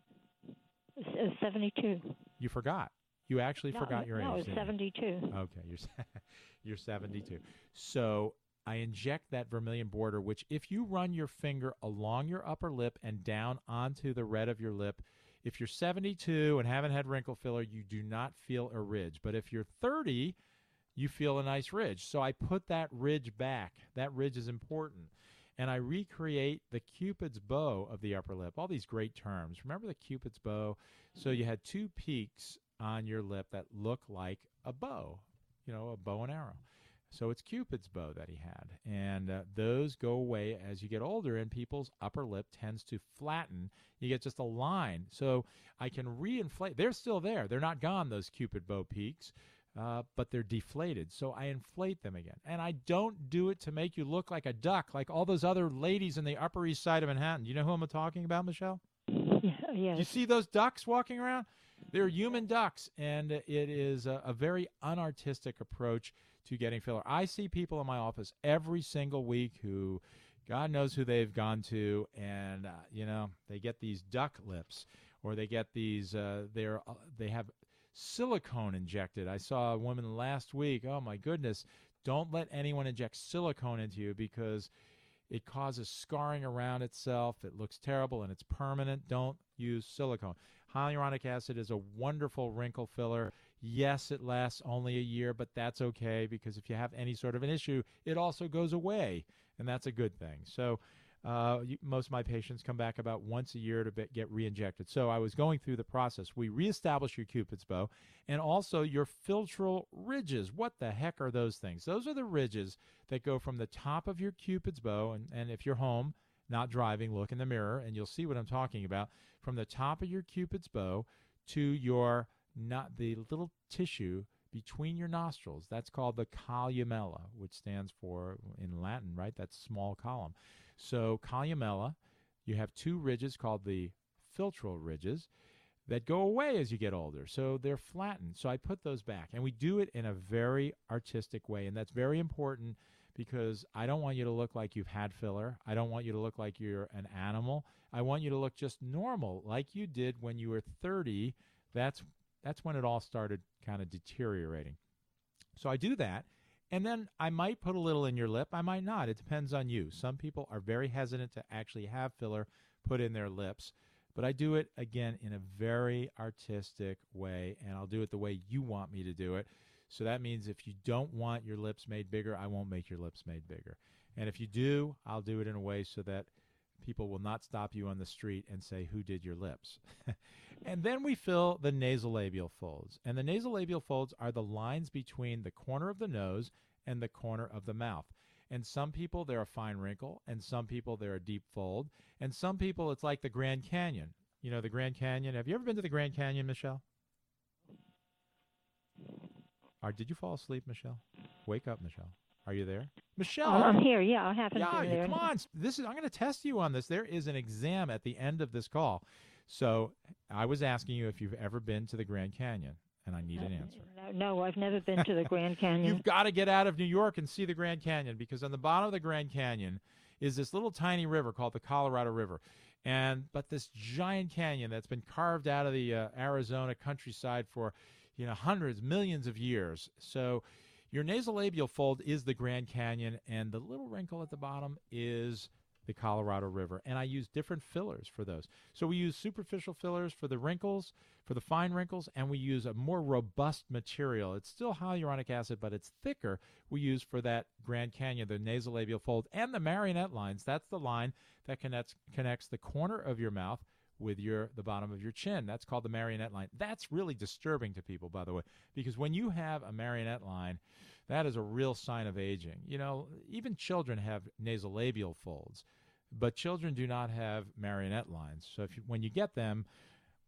Uh, 72. You forgot. You actually No, forgot your no, age. it's 72. Okay, you're you're 72. So I inject that vermilion border, which if you run your finger along your upper lip and down onto the red of your lip, if you're 72 and haven't had wrinkle filler, you do not feel a ridge. But if you're 30, you feel a nice ridge. So I put that ridge back. That ridge is important. And I recreate the Cupid's bow of the upper lip. All these great terms. Remember the Cupid's bow? So you had two peaks on your lip that look like a bow, you know, a bow and arrow. So it's Cupid's bow that he had. And uh, those go away as you get older, and people's upper lip tends to flatten. You get just a line. So I can reinflate. They're still there, they're not gone, those Cupid bow peaks. Uh, but they're deflated, so I inflate them again. And I don't do it to make you look like a duck, like all those other ladies in the Upper East Side of Manhattan. Do you know who I'm talking about, Michelle? Yeah, yes. You see those ducks walking around? They're human ducks, and it is a, a very unartistic approach to getting filler. I see people in my office every single week who, God knows who they've gone to, and uh, you know they get these duck lips, or they get these. Uh, they're uh, they have silicone injected. I saw a woman last week. Oh my goodness! Don't let anyone inject silicone into you because it causes scarring around itself. It looks terrible and it's permanent. Don't use silicone. Hyaluronic acid is a wonderful wrinkle filler. Yes, it lasts only a year, but that's okay because if you have any sort of an issue, it also goes away, and that's a good thing. So, uh, most of my patients come back about once a year to be, get re-injected. So I was going through the process. We reestablish your Cupid's bow and also your philtral ridges. What the heck are those things? Those are the ridges that go from the top of your Cupid's bow, and, and if you're home, not driving, look in the mirror and you'll see what I'm talking about. From the top of your Cupid's bow to your not the little tissue between your nostrils. That's called the columella, which stands for in Latin, right? That's small column. So columella, you have two ridges called the philtral ridges that go away as you get older. So they're flattened. So I put those back. And we do it in a very artistic way. And that's very important because I don't want you to look like you've had filler. I don't want you to look like you're an animal. I want you to look just normal, like you did when you were 30. That's that's when it all started kind of deteriorating. So I do that, and then I might put a little in your lip. I might not. It depends on you. Some people are very hesitant to actually have filler put in their lips, but I do it again in a very artistic way, and I'll do it the way you want me to do it. So that means if you don't want your lips made bigger, I won't make your lips made bigger. And if you do, I'll do it in a way so that people will not stop you on the street and say, Who did your lips? and then we fill the nasolabial folds. And the nasolabial folds are the lines between the corner of the nose and the corner of the mouth. And some people, they're a fine wrinkle, and some people, they're a deep fold. And some people, it's like the Grand Canyon. You know, the Grand Canyon. Have you ever been to the Grand Canyon, Michelle? Or did you fall asleep, Michelle? Wake up, Michelle. Are you there? Michelle. Oh, I'm here. Yeah, I haven't Yeah, been you- there. come on. This is I'm going to test you on this. There is an exam at the end of this call. So I was asking you if you've ever been to the Grand Canyon, and I need an answer. No, no, I've never been to the Grand Canyon. You've got to get out of New York and see the Grand Canyon because on the bottom of the Grand Canyon is this little tiny river called the Colorado River. And but this giant canyon that's been carved out of the uh, Arizona countryside for you know hundreds, millions of years. So your nasolabial fold is the Grand Canyon and the little wrinkle at the bottom is the Colorado River. And I use different fillers for those. So we use superficial fillers for the wrinkles, for the fine wrinkles, and we use a more robust material. It's still hyaluronic acid, but it's thicker. We use for that Grand Canyon, the nasolabial fold, and the marionette lines. That's the line that connects connects the corner of your mouth with your the bottom of your chin. That's called the marionette line. That's really disturbing to people, by the way, because when you have a marionette line, that is a real sign of aging. You know, even children have nasolabial folds, but children do not have marionette lines. So if you, when you get them,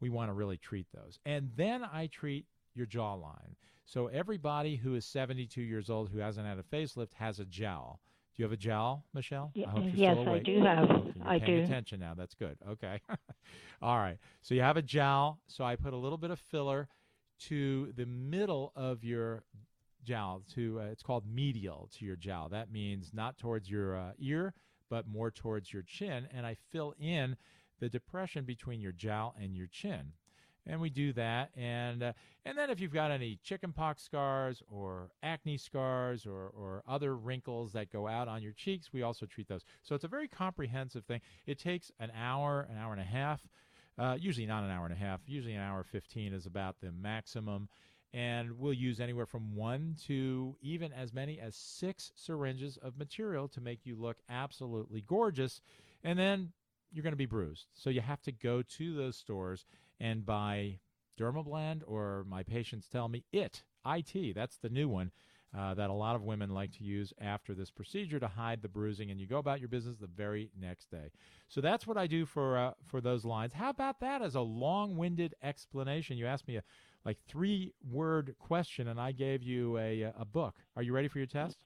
we want to really treat those. And then I treat your jawline. So everybody who is 72 years old who hasn't had a facelift has a jowl. You have a jowl, Michelle? I hope you're yes, still I do have. Okay, you're I paying do. attention now. That's good. Okay. All right. So you have a jowl. So I put a little bit of filler to the middle of your jowl. To uh, it's called medial to your jowl. That means not towards your uh, ear, but more towards your chin. And I fill in the depression between your jowl and your chin. And we do that, and uh, and then if you've got any chickenpox scars or acne scars or or other wrinkles that go out on your cheeks, we also treat those. So it's a very comprehensive thing. It takes an hour, an hour and a half. Uh, usually not an hour and a half. Usually an hour fifteen is about the maximum, and we'll use anywhere from one to even as many as six syringes of material to make you look absolutely gorgeous, and then you're going to be bruised. So you have to go to those stores and buy Dermablend, or my patients tell me it, IT. That's the new one uh, that a lot of women like to use after this procedure to hide the bruising, and you go about your business the very next day. So that's what I do for uh, for those lines. How about that as a long-winded explanation? You asked me a like three-word question, and I gave you a a book. Are you ready for your test?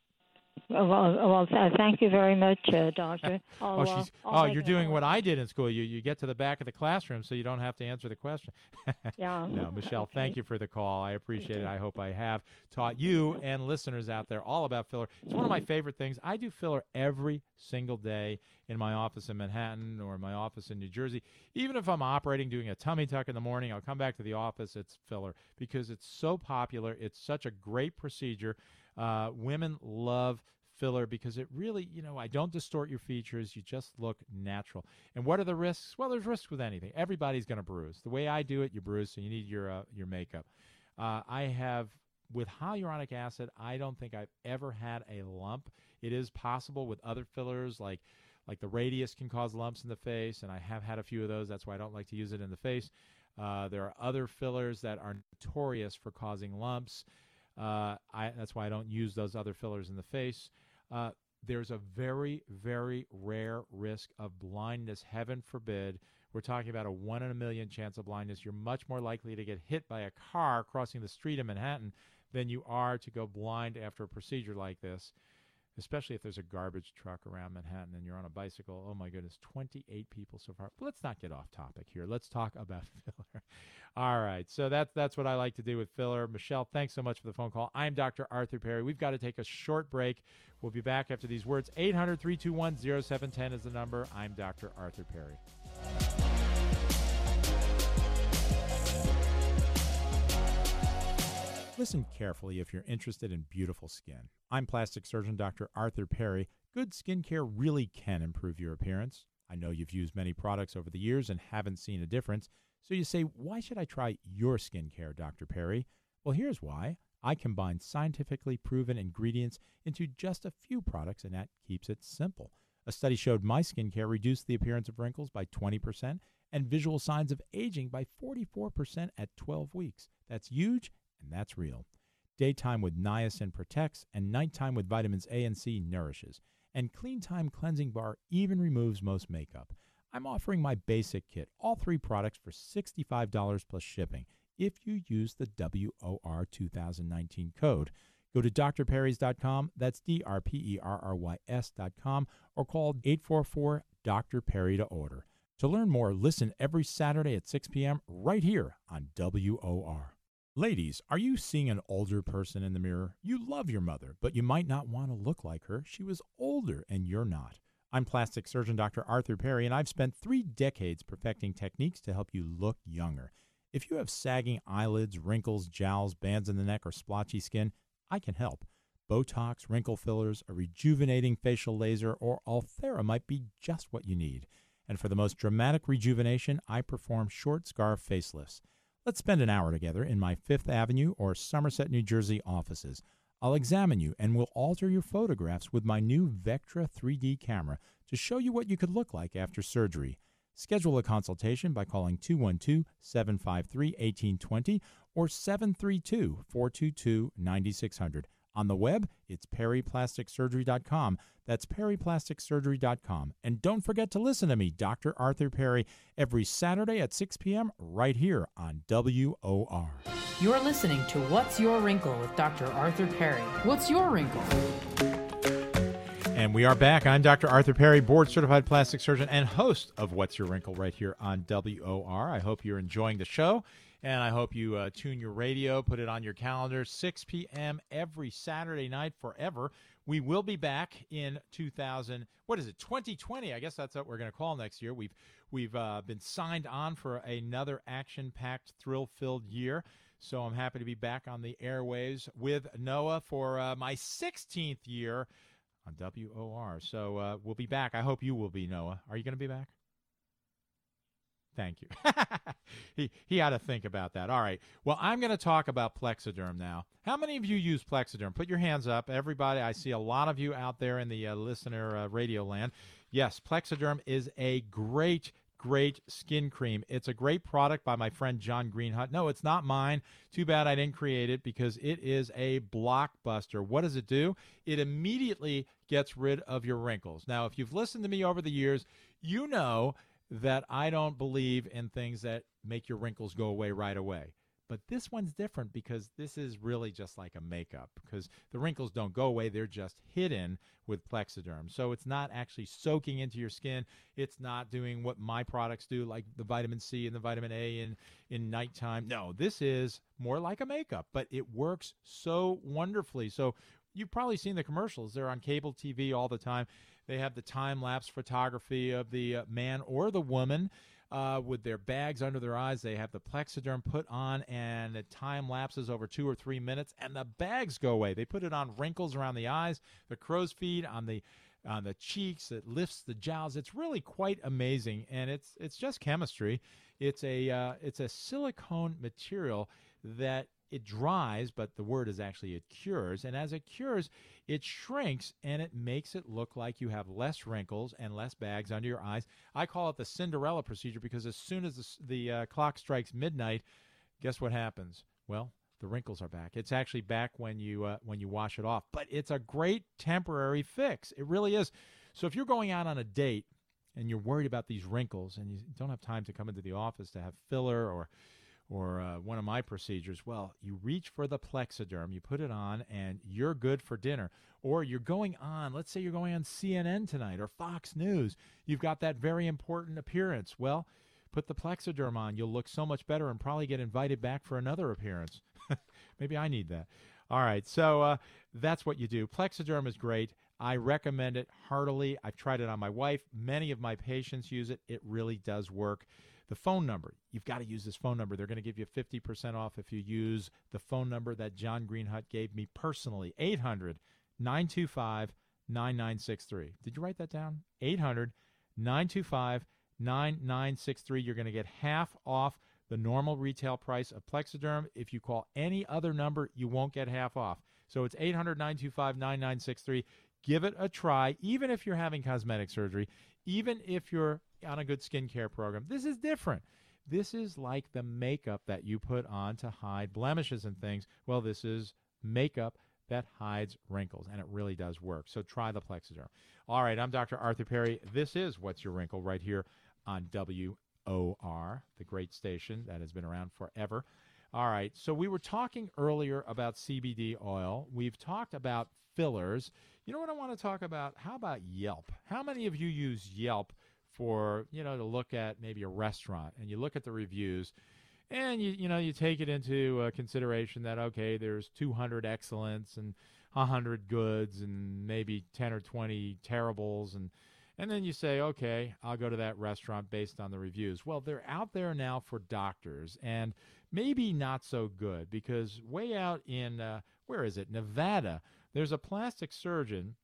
Well, well, thank you very much, uh, Doctor. I'll, oh, uh, she's, I'll oh, you're doing what I did in school. You you get to the back of the classroom so you don't have to answer the question. Yeah. no, Michelle, thank you for the call. I appreciate it. I hope I have taught you and listeners out there all about filler. It's one of my favorite things. I do filler every single day in my office in Manhattan or my office in New Jersey. Even if I'm operating, doing a tummy tuck in the morning, I'll come back to the office. It's filler because it's so popular. It's such a great procedure. Uh, women love filler because it really, you know, I don't distort your features. You just look natural. And what are the risks? Well, there's risks with anything. Everybody's going to bruise. The way I do it, you bruise, so you need your uh, your makeup. Uh, I have with hyaluronic acid. I don't think I've ever had a lump. It is possible with other fillers like like the Radiesse can cause lumps in the face, and I have had a few of those. That's why I don't like to use it in the face. Uh, there are other fillers that are notorious for causing lumps. Uh, I, that's why I don't use those other fillers in the face. Uh, there's a very, very rare risk of blindness. Heaven forbid. We're talking about a one in a million chance of blindness. You're much more likely to get hit by a car crossing the street in Manhattan than you are to go blind after a procedure like this especially if there's a garbage truck around Manhattan and you're on a bicycle. Oh my goodness, 28 people so far. Let's not get off topic here. Let's talk about filler. All right, so that's that's what I like to do with filler. Michelle, thanks so much for the phone call. I'm Dr. Arthur Perry. We've got to take a short break. We'll be back after these words. 800 321 0710 is the number. I'm Dr. Arthur Perry. Listen carefully if you're interested in beautiful skin. I'm plastic surgeon Dr. Arthur Perry. Good skincare really can improve your appearance. I know you've used many products over the years and haven't seen a difference. So you say, why should I try your skincare, Dr. Perry? Well, here's why. I combine scientifically proven ingredients into just a few products, and that keeps it simple. A study showed my skincare reduced the appearance of wrinkles by 20% and visual signs of aging by 44% at 12 weeks. That's huge and that's real. Daytime with niacin protects, and nighttime with vitamins A and C nourishes. And Clean Time Cleansing Bar even removes most makeup. I'm offering my basic kit, all three products for $65 plus shipping if you use the WOR 2019 code. Go to drperrys.com, that's D R P E R R Y S.com, or call 844 Dr. Perry to order. To learn more, listen every Saturday at 6 p.m. right here on WOR. Ladies, are you seeing an older person in the mirror? You love your mother, but you might not want to look like her. She was older and you're not. I'm plastic surgeon Dr. Arthur Perry, and I've spent three decades perfecting techniques to help you look younger. If you have sagging eyelids, wrinkles, jowls, bands in the neck, or splotchy skin, I can help. Botox, wrinkle fillers, a rejuvenating facial laser, or Ulthera might be just what you need. And for the most dramatic rejuvenation, I perform short scar facelifts. Let's spend an hour together in my Fifth Avenue or Somerset, New Jersey offices. I'll examine you and will alter your photographs with my new Vectra 3D camera to show you what you could look like after surgery. Schedule a consultation by calling 212 753 1820 or 732 422 9600. On the web, it's perryplasticsurgery.com. That's perryplasticsurgery.com. And don't forget to listen to me, Dr. Arthur Perry, every Saturday at 6 p.m. right here on WOR. You're listening to What's Your Wrinkle with Dr. Arthur Perry. What's your wrinkle? And we are back. I'm Dr. Arthur Perry, board certified plastic surgeon and host of What's Your Wrinkle right here on WOR. I hope you're enjoying the show. And I hope you uh, tune your radio, put it on your calendar, 6 p.m. every Saturday night forever. We will be back in 2000. What is it? 2020. I guess that's what we're going to call next year. We've we've uh, been signed on for another action-packed, thrill-filled year. So I'm happy to be back on the airwaves with Noah for uh, my 16th year on WOR. So uh, we'll be back. I hope you will be, Noah. Are you going to be back? Thank you. he he had to think about that. All right. Well, I'm going to talk about Plexaderm now. How many of you use Plexaderm? Put your hands up, everybody. I see a lot of you out there in the uh, listener uh, radio land. Yes, Plexaderm is a great great skin cream. It's a great product by my friend John Greenhut. No, it's not mine. Too bad I didn't create it because it is a blockbuster. What does it do? It immediately gets rid of your wrinkles. Now, if you've listened to me over the years, you know that I don't believe in things that make your wrinkles go away right away. But this one's different because this is really just like a makeup because the wrinkles don't go away, they're just hidden with Plexaderm. So it's not actually soaking into your skin. It's not doing what my products do, like the vitamin C and the vitamin A in, in nighttime. No, this is more like a makeup, but it works so wonderfully. So you've probably seen the commercials. They're on cable TV all the time. They have the time lapse photography of the uh, man or the woman uh, with their bags under their eyes. They have the Plexaderm put on, and the time lapses over two or three minutes, and the bags go away. They put it on wrinkles around the eyes, the crow's feet, on the on the cheeks. It lifts the jowls. It's really quite amazing, and it's it's just chemistry. It's a uh, it's a silicone material that it dries, but the word is actually it cures. And as it cures, it shrinks and it makes it look like you have less wrinkles and less bags under your eyes. I call it the Cinderella procedure because as soon as the, the uh, clock strikes midnight, guess what happens? Well, the wrinkles are back. It's actually back when you uh, when you wash it off, but it's a great temporary fix. It really is. So if you're going out on a date and you're worried about these wrinkles and you don't have time to come into the office to have filler or or uh, one of my procedures, well, you reach for the Plexaderm, you put it on, and you're good for dinner. Or you're going on, let's say you're going on CNN tonight or Fox News. You've got that very important appearance. Well, put the Plexaderm on. You'll look so much better and probably get invited back for another appearance. Maybe I need that. All right, so uh, that's what you do. Plexaderm is great. I recommend it heartily. I've tried it on my wife. Many of my patients use it. It really does work. The phone number, you've got to use this phone number. They're going to give you 50% off if you use the phone number that John Greenhut gave me personally 800 925 9963. Did you write that down? 800 925 9963. You're going to get half off the normal retail price of Plexaderm. If you call any other number, you won't get half off. So it's 800 925 9963. Give it a try, even if you're having cosmetic surgery, even if you're on a good skincare program. This is different. This is like the makeup that you put on to hide blemishes and things. Well, this is makeup that hides wrinkles, and it really does work. So try the Plexaderm. All right, I'm Dr. Arthur Perry. This is What's Your Wrinkle right here on WOR, the great station that has been around forever. All right, so we were talking earlier about CBD oil. We've talked about fillers. You know what I want to talk about? How about Yelp? How many of you use Yelp for you know to look at maybe a restaurant and you look at the reviews and you you know you take it into uh, consideration that okay there's 200 excellence and 100 goods and maybe 10 or 20 terribles and and then you say okay I'll go to that restaurant based on the reviews. Well they're out there now for doctors and maybe not so good because way out in uh, where is it? Nevada there's a plastic surgeon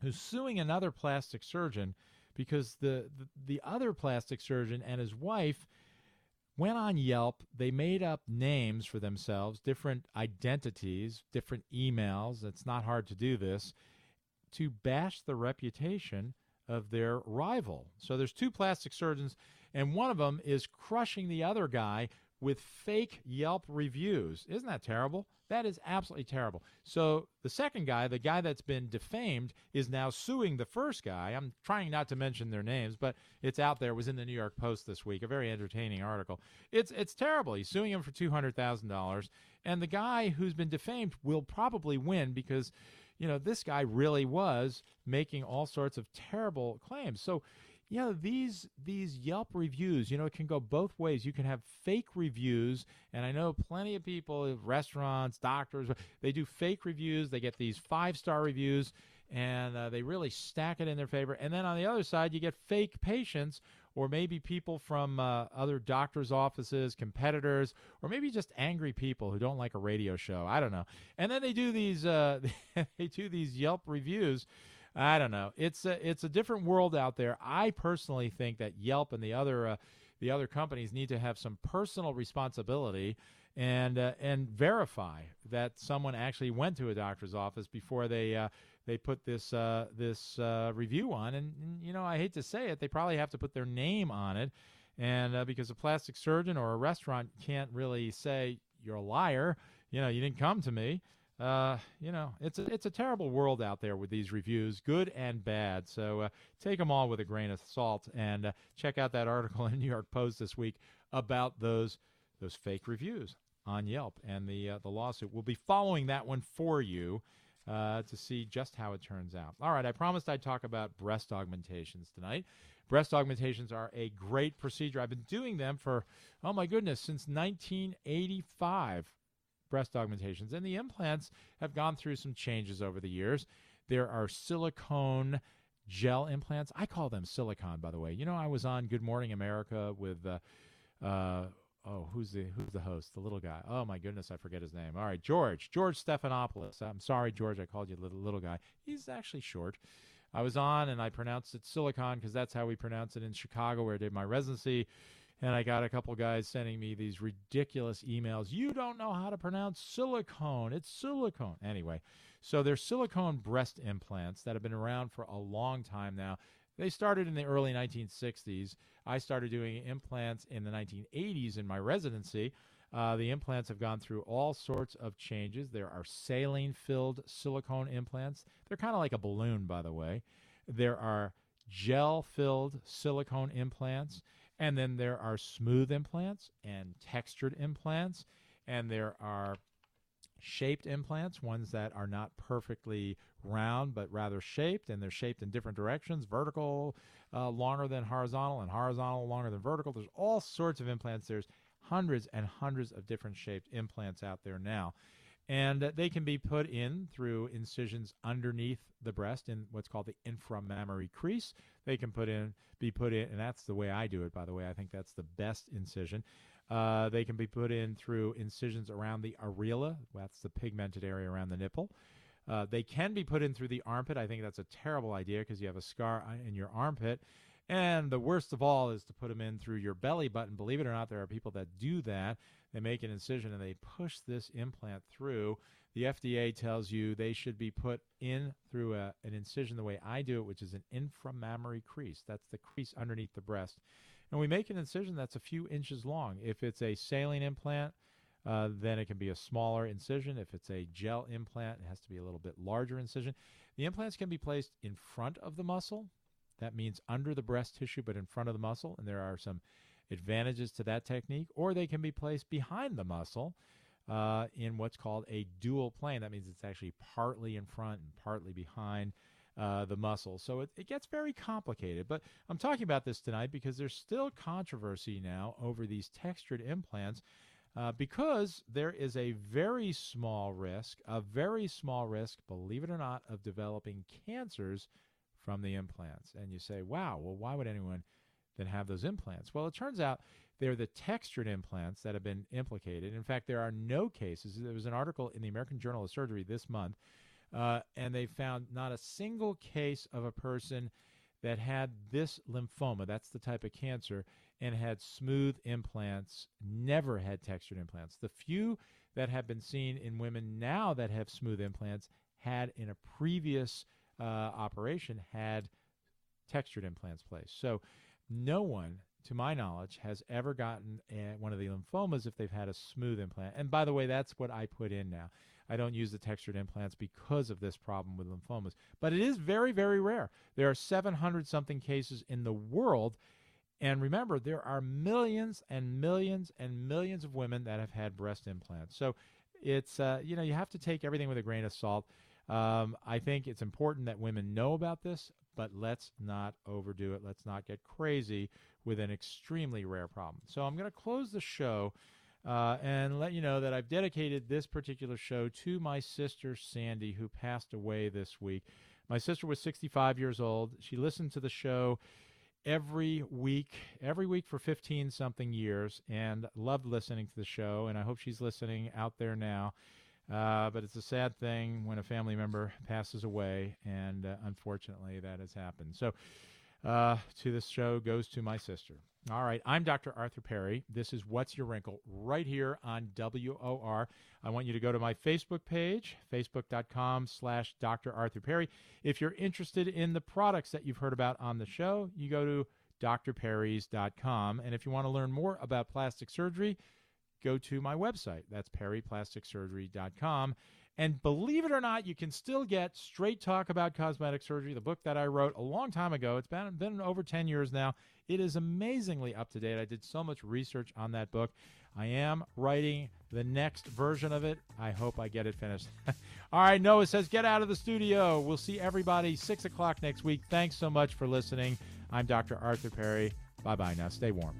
who's suing another plastic surgeon because the, the, the other plastic surgeon and his wife went on Yelp. They made up names for themselves, different identities, different emails. It's not hard to do this to bash the reputation of their rival. So there's two plastic surgeons, and one of them is crushing the other guy with fake Yelp reviews. Isn't that terrible? That is absolutely terrible. So the second guy, the guy that's been defamed, is now suing the first guy. I'm trying not to mention their names, but it's out there. It was in the New York Post this week, a very entertaining article. It's it's terrible. He's suing him for two hundred thousand dollars, and the guy who's been defamed will probably win because, you know, this guy really was making all sorts of terrible claims. So know these these Yelp reviews, you know, it can go both ways. You can have fake reviews, and I know plenty of people, restaurants, doctors, they do fake reviews. They get these five star reviews, and uh, they really stack it in their favor. And then on the other side, you get fake patients, or maybe people from uh, other doctors' offices, competitors, or maybe just angry people who don't like a radio show. I don't know. And then they do these uh, they do these Yelp reviews I don't know. It's a it's a different world out there. I personally think that Yelp and the other uh, the other companies need to have some personal responsibility and uh, and verify that someone actually went to a doctor's office before they uh, they put this uh, this uh, review on. And, and, you know, I hate to say it, they probably have to put their name on it, and uh, because a plastic surgeon or a restaurant can't really say you're a liar. You know, you didn't come to me uh, you know, it's a, it's a terrible world out there with these reviews, good and bad. So uh, take them all with a grain of salt, and uh, check out that article in New York Post this week about those those fake reviews on Yelp and the uh, the lawsuit. We'll be following that one for you uh, to see just how it turns out. All right, I promised I'd talk about breast augmentations tonight. Breast augmentations are a great procedure. I've been doing them for, oh my goodness, since 1985 breast augmentations. And the implants have gone through some changes over the years. There are silicone gel implants. I call them silicon, by the way. You know, I was on Good Morning America with, uh, uh, oh, who's the who's the host? The little guy. Oh my goodness, I forget his name. All right, George, George Stephanopoulos. I'm sorry, George, I called you little little guy. He's actually short. I was on and I pronounced it silicon because that's how we pronounce it in Chicago, where I did my residency and I got a couple guys sending me these ridiculous emails. You don't know how to pronounce silicone. It's silicone. Anyway, so they're silicone breast implants that have been around for a long time now. They started in the early 1960s. I started doing implants in the 1980s in my residency. Uh, the implants have gone through all sorts of changes. There are saline filled silicone implants. They're kind of like a balloon, by the way. There are gel filled silicone implants. And then there are smooth implants and textured implants, and there are shaped implants, ones that are not perfectly round but rather shaped, and they're shaped in different directions vertical, uh, longer than horizontal, and horizontal, longer than vertical. There's all sorts of implants. There's hundreds and hundreds of different shaped implants out there now and uh, they can be put in through incisions underneath the breast in what's called the inframammary crease. They can put in, be put in, and that's the way I do it. By the way, I think that's the best incision. Uh, they can be put in through incisions around the areola. That's the pigmented area around the nipple. Uh, they can be put in through the armpit. I think that's a terrible idea because you have a scar in your armpit. And the worst of all is to put them in through your belly button. Believe it or not, there are people that do that. They make an incision and they push this implant through. The FDA tells you they should be put in through a, an incision the way I do it, which is an inframammary crease. That's the crease underneath the breast. And we make an incision that's a few inches long. If it's a saline implant, uh, then it can be a smaller incision. If it's a gel implant, it has to be a little bit larger incision. The implants can be placed in front of the muscle, that means under the breast tissue, but in front of the muscle. And there are some advantages to that technique. Or they can be placed behind the muscle uh, in what's called a dual plane. That means it's actually partly in front and partly behind. Uh, the muscle. So it, it gets very complicated. But I'm talking about this tonight because there's still controversy now over these textured implants uh, because there is a very small risk, a very small risk, believe it or not, of developing cancers from the implants. And you say, wow, well, why would anyone then have those implants? Well, it turns out they're the textured implants that have been implicated. In fact, there are no cases. There was an article in the American Journal of Surgery this month, uh, and they found not a single case of a person that had this lymphoma, that's the type of cancer, and had smooth implants, never had textured implants. The few that have been seen in women now that have smooth implants had in a previous uh, operation had textured implants placed. So no one to my knowledge, has ever gotten uh, one of the lymphomas if they've had a smooth implant. And by the way, that's what I put in now. I don't use the textured implants because of this problem with lymphomas. But it is very, very rare. There are 700 something cases in the world. And remember, there are millions and millions and millions of women that have had breast implants. So it's, uh, you know, you have to take everything with a grain of salt. Um, I think it's important that women know about this, but let's not overdo it. Let's not get crazy with an extremely rare problem. So I'm going to close the show uh, and let you know that I've dedicated this particular show to my sister Sandy, who passed away this week. My sister was 65 years old. She listened to the show every week, every week for 15 something years, and loved listening to the show. And I hope she's listening out there now. Uh, but it's a sad thing when a family member passes away, and uh, unfortunately, that has happened. So, uh, to this show goes to my sister. All right, I'm Dr. Arthur Perry. This is What's Your Wrinkle right here on WOR. I want you to go to my Facebook page, facebook.com slash Dr. Arthur Perry. If you're interested in the products that you've heard about on the show, you go to drperrys.com. And if you want to learn more about plastic surgery, go to my website. That's perryplasticsurgery.com. And believe it or not, you can still get Straight Talk About Cosmetic Surgery, the book that I wrote a long time ago. It's been, been over 10 years now. It is amazingly up to date. I did so much research on that book. I am writing the next version of it. I hope I get it finished. All right, Noah says, get out of the studio. We'll see everybody 6 o'clock next week. Thanks so much for listening. I'm Dr. Arthur Perry. Bye bye now. Stay warm.